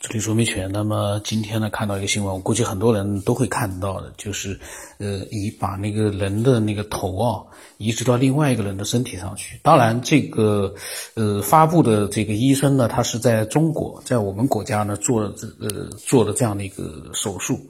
这里说明全。那么今天呢，看到一个新闻，我估计很多人都会看到的，就是呃，移把那个人的那个头啊移植到另外一个人的身体上去。当然，这个呃发布的这个医生呢，他是在中国，在我们国家呢做了这呃做了这样的一个手术，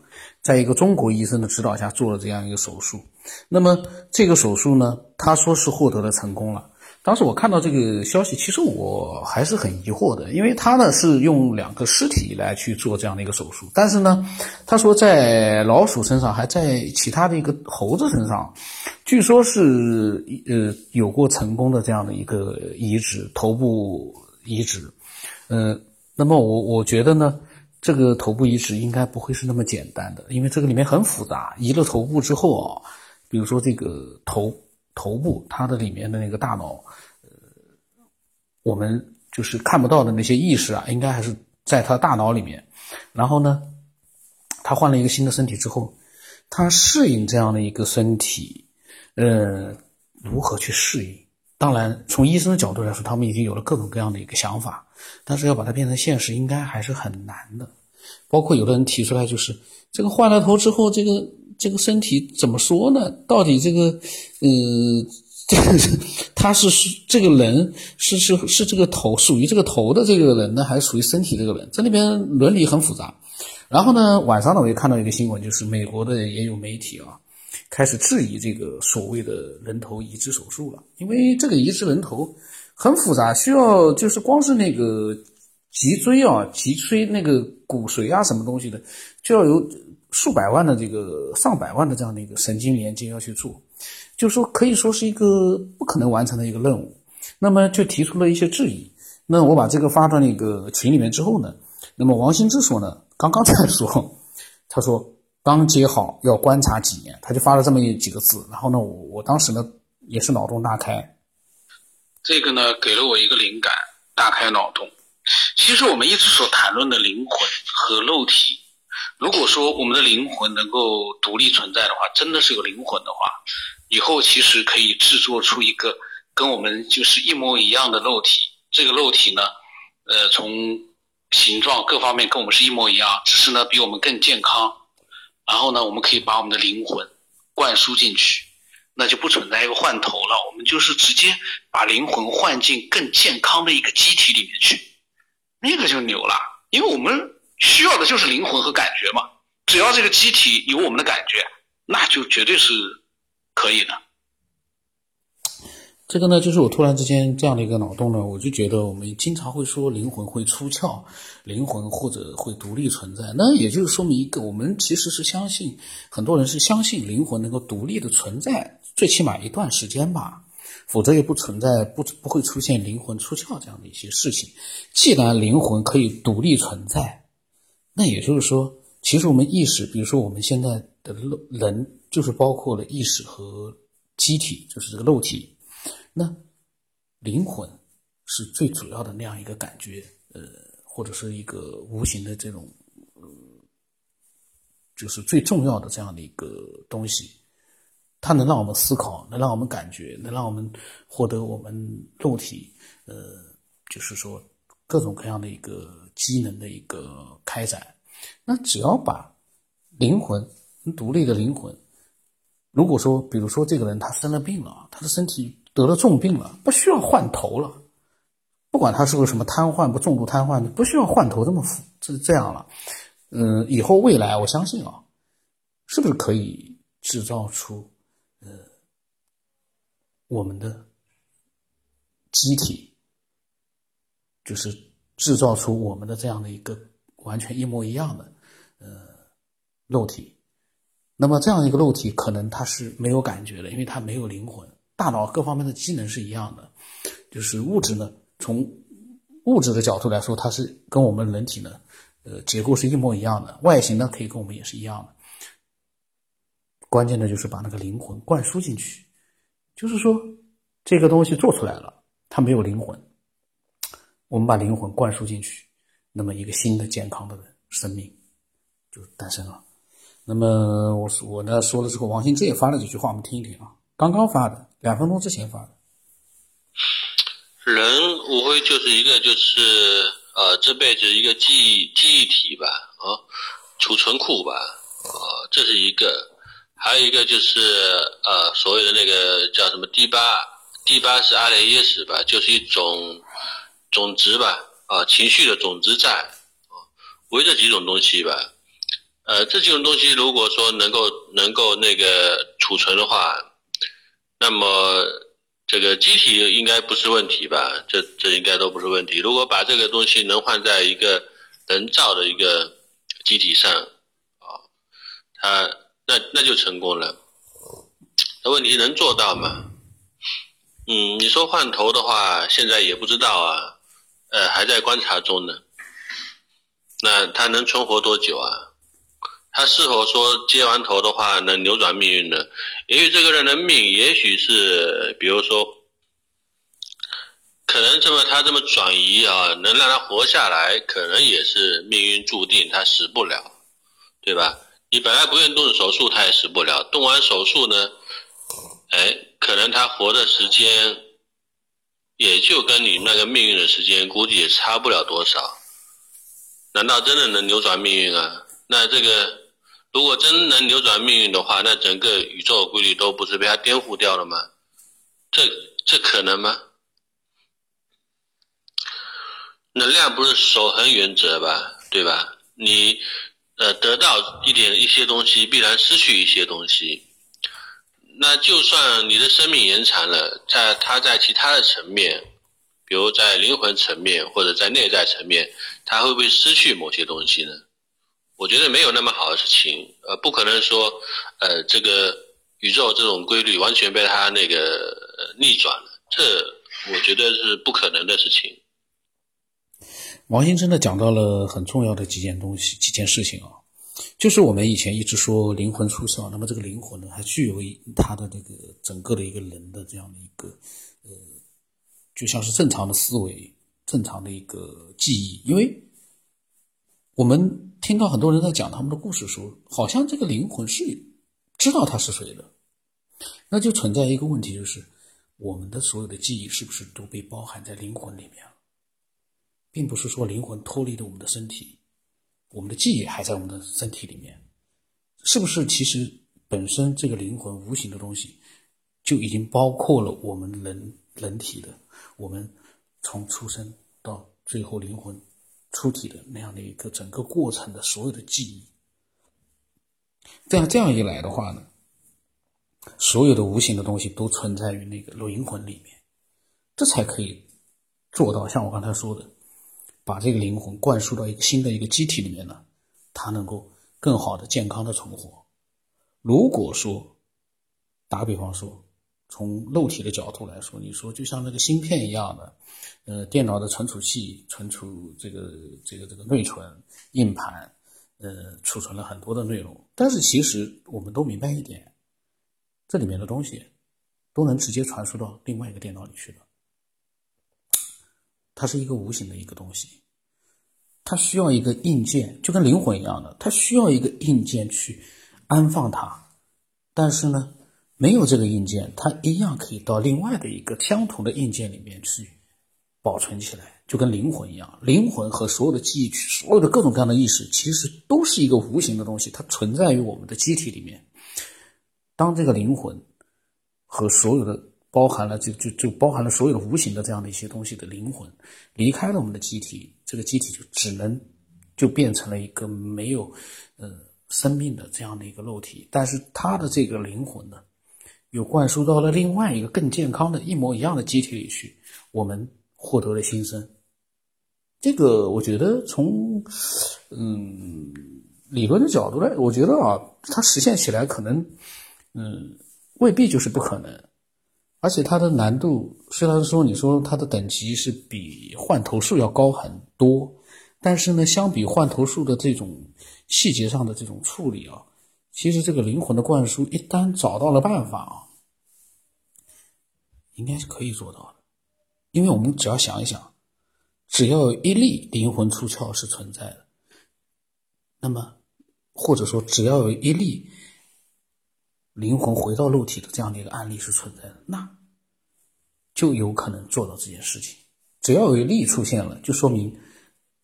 在一个中国医生的指导下做了这样一个手术。那么这个手术呢，他说是获得了成功了。当时我看到这个消息，其实我还是很疑惑的，因为他呢是用两个尸体来去做这样的一个手术，但是呢，他说在老鼠身上，还在其他的一个猴子身上，据说是呃有过成功的这样的一个移植头部移植，呃，那么我我觉得呢，这个头部移植应该不会是那么简单的，因为这个里面很复杂，移了头部之后啊，比如说这个头。头部它的里面的那个大脑，呃，我们就是看不到的那些意识啊，应该还是在他大脑里面。然后呢，他换了一个新的身体之后，他适应这样的一个身体，呃，如何去适应？当然，从医生的角度来说，他们已经有了各种各样的一个想法，但是要把它变成现实，应该还是很难的。包括有的人提出来，就是这个换了头之后，这个。这个身体怎么说呢？到底这个，呃，这 个他是是这个人是是是这个头属于这个头的这个人呢，还是属于身体这个人？这里边伦理很复杂。然后呢，晚上呢，我又看到一个新闻，就是美国的也有媒体啊，开始质疑这个所谓的人头移植手术了，因为这个移植人头很复杂，需要就是光是那个脊椎啊、脊椎那个骨髓啊什么东西的，就要有。数百万的这个上百万的这样的一个神经连接要去做，就是说可以说是一个不可能完成的一个任务，那么就提出了一些质疑。那我把这个发到那个群里面之后呢，那么王兴之说呢，刚刚才说，他说刚接好要观察几年，他就发了这么几个字。然后呢，我我当时呢也是脑洞大开，这个呢给了我一个灵感，大开脑洞。其实我们一直所谈论的灵魂和肉体。如果说我们的灵魂能够独立存在的话，真的是有灵魂的话，以后其实可以制作出一个跟我们就是一模一样的肉体。这个肉体呢，呃，从形状各方面跟我们是一模一样，只是呢比我们更健康。然后呢，我们可以把我们的灵魂灌输进去，那就不存在一个换头了。我们就是直接把灵魂换进更健康的一个机体里面去，那个就牛了，因为我们。需要的就是灵魂和感觉嘛，只要这个机体有我们的感觉，那就绝对是可以的。这个呢，就是我突然之间这样的一个脑洞呢，我就觉得我们经常会说灵魂会出窍，灵魂或者会独立存在，那也就是说明一个，我们其实是相信，很多人是相信灵魂能够独立的存在，最起码一段时间吧。否则也不存在不不会出现灵魂出窍这样的一些事情。既然灵魂可以独立存在，那也就是说，其实我们意识，比如说我们现在的肉人，就是包括了意识和机体，就是这个肉体。那灵魂是最主要的那样一个感觉，呃，或者是一个无形的这种，呃，就是最重要的这样的一个东西。它能让我们思考，能让我们感觉，能让我们获得我们肉体，呃，就是说各种各样的一个。机能的一个开展，那只要把灵魂独立的灵魂，如果说，比如说这个人他生了病了，他的身体得了重病了，不需要换头了，不管他是个什么瘫痪不重度瘫痪，不需要换头这么复这这样了，嗯，以后未来我相信啊，是不是可以制造出我们的机体，就是。制造出我们的这样的一个完全一模一样的呃肉体，那么这样一个肉体可能它是没有感觉的，因为它没有灵魂，大脑各方面的机能是一样的，就是物质呢，从物质的角度来说，它是跟我们人体呢呃结构是一模一样的，外形呢可以跟我们也是一样的，关键的就是把那个灵魂灌输进去，就是说这个东西做出来了，它没有灵魂。我们把灵魂灌输进去，那么一个新的健康的生命就诞生了。那么我我呢说了之后，王兴之也发了几句话，我们听一听啊。刚刚发的，两分钟之前发的。人无非就是一个，就是呃，这辈子一个记忆记忆体吧，啊，储存库吧，啊，这是一个，还有一个就是呃，所谓的那个叫什么 D 八，D 八是阿雷耶识吧，就是一种种子吧，啊，情绪的种子在，啊，围这几种东西吧，呃，这几种东西如果说能够能够那个储存的话，那么。这个机体应该不是问题吧？这这应该都不是问题。如果把这个东西能换在一个人造的一个机体上，啊，它那那就成功了。那问题能做到吗？嗯，你说换头的话，现在也不知道啊，呃，还在观察中呢。那他能存活多久啊？他是否说接完头的话能扭转命运呢？也许这个人的命，也许是比如说，可能这么他这么转移啊，能让他活下来，可能也是命运注定，他死不了，对吧？你本来不愿意动手术，他也死不了。动完手术呢，哎，可能他活的时间，也就跟你那个命运的时间，估计也差不了多少。难道真的能扭转命运啊？那这个。如果真能扭转命运的话，那整个宇宙规律都不是被他颠覆掉了吗？这这可能吗？能量不是守恒原则吧，对吧？你呃得到一点一些东西，必然失去一些东西。那就算你的生命延长了，在它在其他的层面，比如在灵魂层面或者在内在层面，它会不会失去某些东西呢？我觉得没有那么好的事情，呃，不可能说，呃，这个宇宙这种规律完全被它那个逆转了，这我觉得是不可能的事情。王先真的讲到了很重要的几件东西、几件事情啊，就是我们以前一直说灵魂出窍，那么这个灵魂呢，还具有它的这个整个的一个人的这样的一个，呃，就像是正常的思维、正常的一个记忆，因为我们。听到很多人在讲他们的故事时候，好像这个灵魂是知道他是谁的，那就存在一个问题，就是我们的所有的记忆是不是都被包含在灵魂里面了，并不是说灵魂脱离了我们的身体，我们的记忆还在我们的身体里面，是不是？其实本身这个灵魂无形的东西就已经包括了我们人人体的，我们从出生到最后灵魂。出体的那样的一个整个过程的所有的记忆，这样这样一来的话呢，所有的无形的东西都存在于那个灵魂里面，这才可以做到像我刚才说的，把这个灵魂灌输到一个新的一个机体里面呢，它能够更好的健康的存活。如果说打比方说，从肉体的角度来说，你说就像那个芯片一样的。呃，电脑的存储器存储这个这个这个内存硬盘，呃，储存了很多的内容。但是其实我们都明白一点，这里面的东西都能直接传输到另外一个电脑里去的。它是一个无形的一个东西，它需要一个硬件，就跟灵魂一样的，它需要一个硬件去安放它。但是呢，没有这个硬件，它一样可以到另外的一个相同的硬件里面去。保存起来就跟灵魂一样，灵魂和所有的记忆、所有的各种各样的意识，其实都是一个无形的东西，它存在于我们的机体里面。当这个灵魂和所有的包含了就就就包含了所有的无形的这样的一些东西的灵魂离开了我们的机体，这个机体就只能就变成了一个没有呃生命的这样的一个肉体。但是它的这个灵魂呢，又灌输到了另外一个更健康的一模一样的机体里去，我们。获得了新生，这个我觉得从嗯理论的角度来，我觉得啊，它实现起来可能嗯未必就是不可能，而且它的难度虽然说你说它的等级是比换头术要高很多，但是呢，相比换头术的这种细节上的这种处理啊，其实这个灵魂的灌输一旦找到了办法啊，应该是可以做到的。因为我们只要想一想，只要有一粒灵魂出窍是存在的，那么或者说只要有一粒灵魂回到肉体的这样的一个案例是存在的，那就有可能做到这件事情。只要有一例出现了，就说明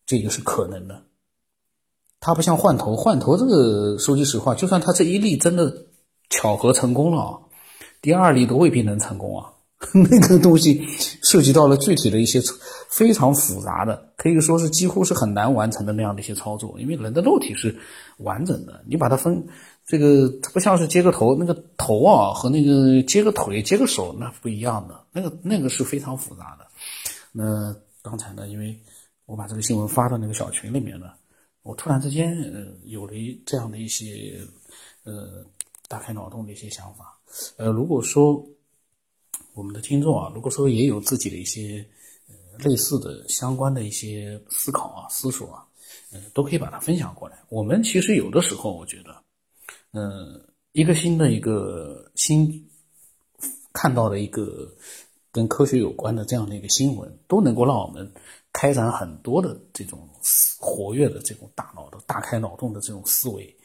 这个是可能的。它不像换头，换头这个说句实话，就算它这一例真的巧合成功了啊，第二例都未必能成功啊。那个东西涉及到了具体的一些非常复杂的，可以说是几乎是很难完成的那样的一些操作。因为人的肉体是完整的，你把它分这个，它不像是接个头，那个头啊和那个接个腿、接个手那不一样的，那个那个是非常复杂的。那刚才呢，因为我把这个新闻发到那个小群里面了，我突然之间呃有了一这样的一些呃大开脑洞的一些想法。呃，如果说。我们的听众啊，如果说也有自己的一些呃类似的相关的一些思考啊、思索啊，嗯，都可以把它分享过来。我们其实有的时候，我觉得，嗯，一个新的一个新看到的一个跟科学有关的这样的一个新闻，都能够让我们开展很多的这种活跃的这种大脑的大开脑洞的这种思维。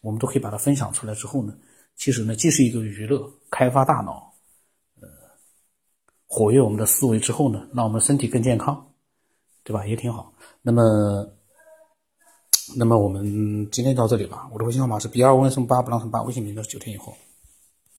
我们都可以把它分享出来之后呢，其实呢，既是一个娱乐，开发大脑。呃活跃我们的思维之后呢，让我们身体更健康，对吧？也挺好。那么，那么我们今天到这里吧。我的微信号码是 b 二五零八不让乘八，微信名字是九天以后。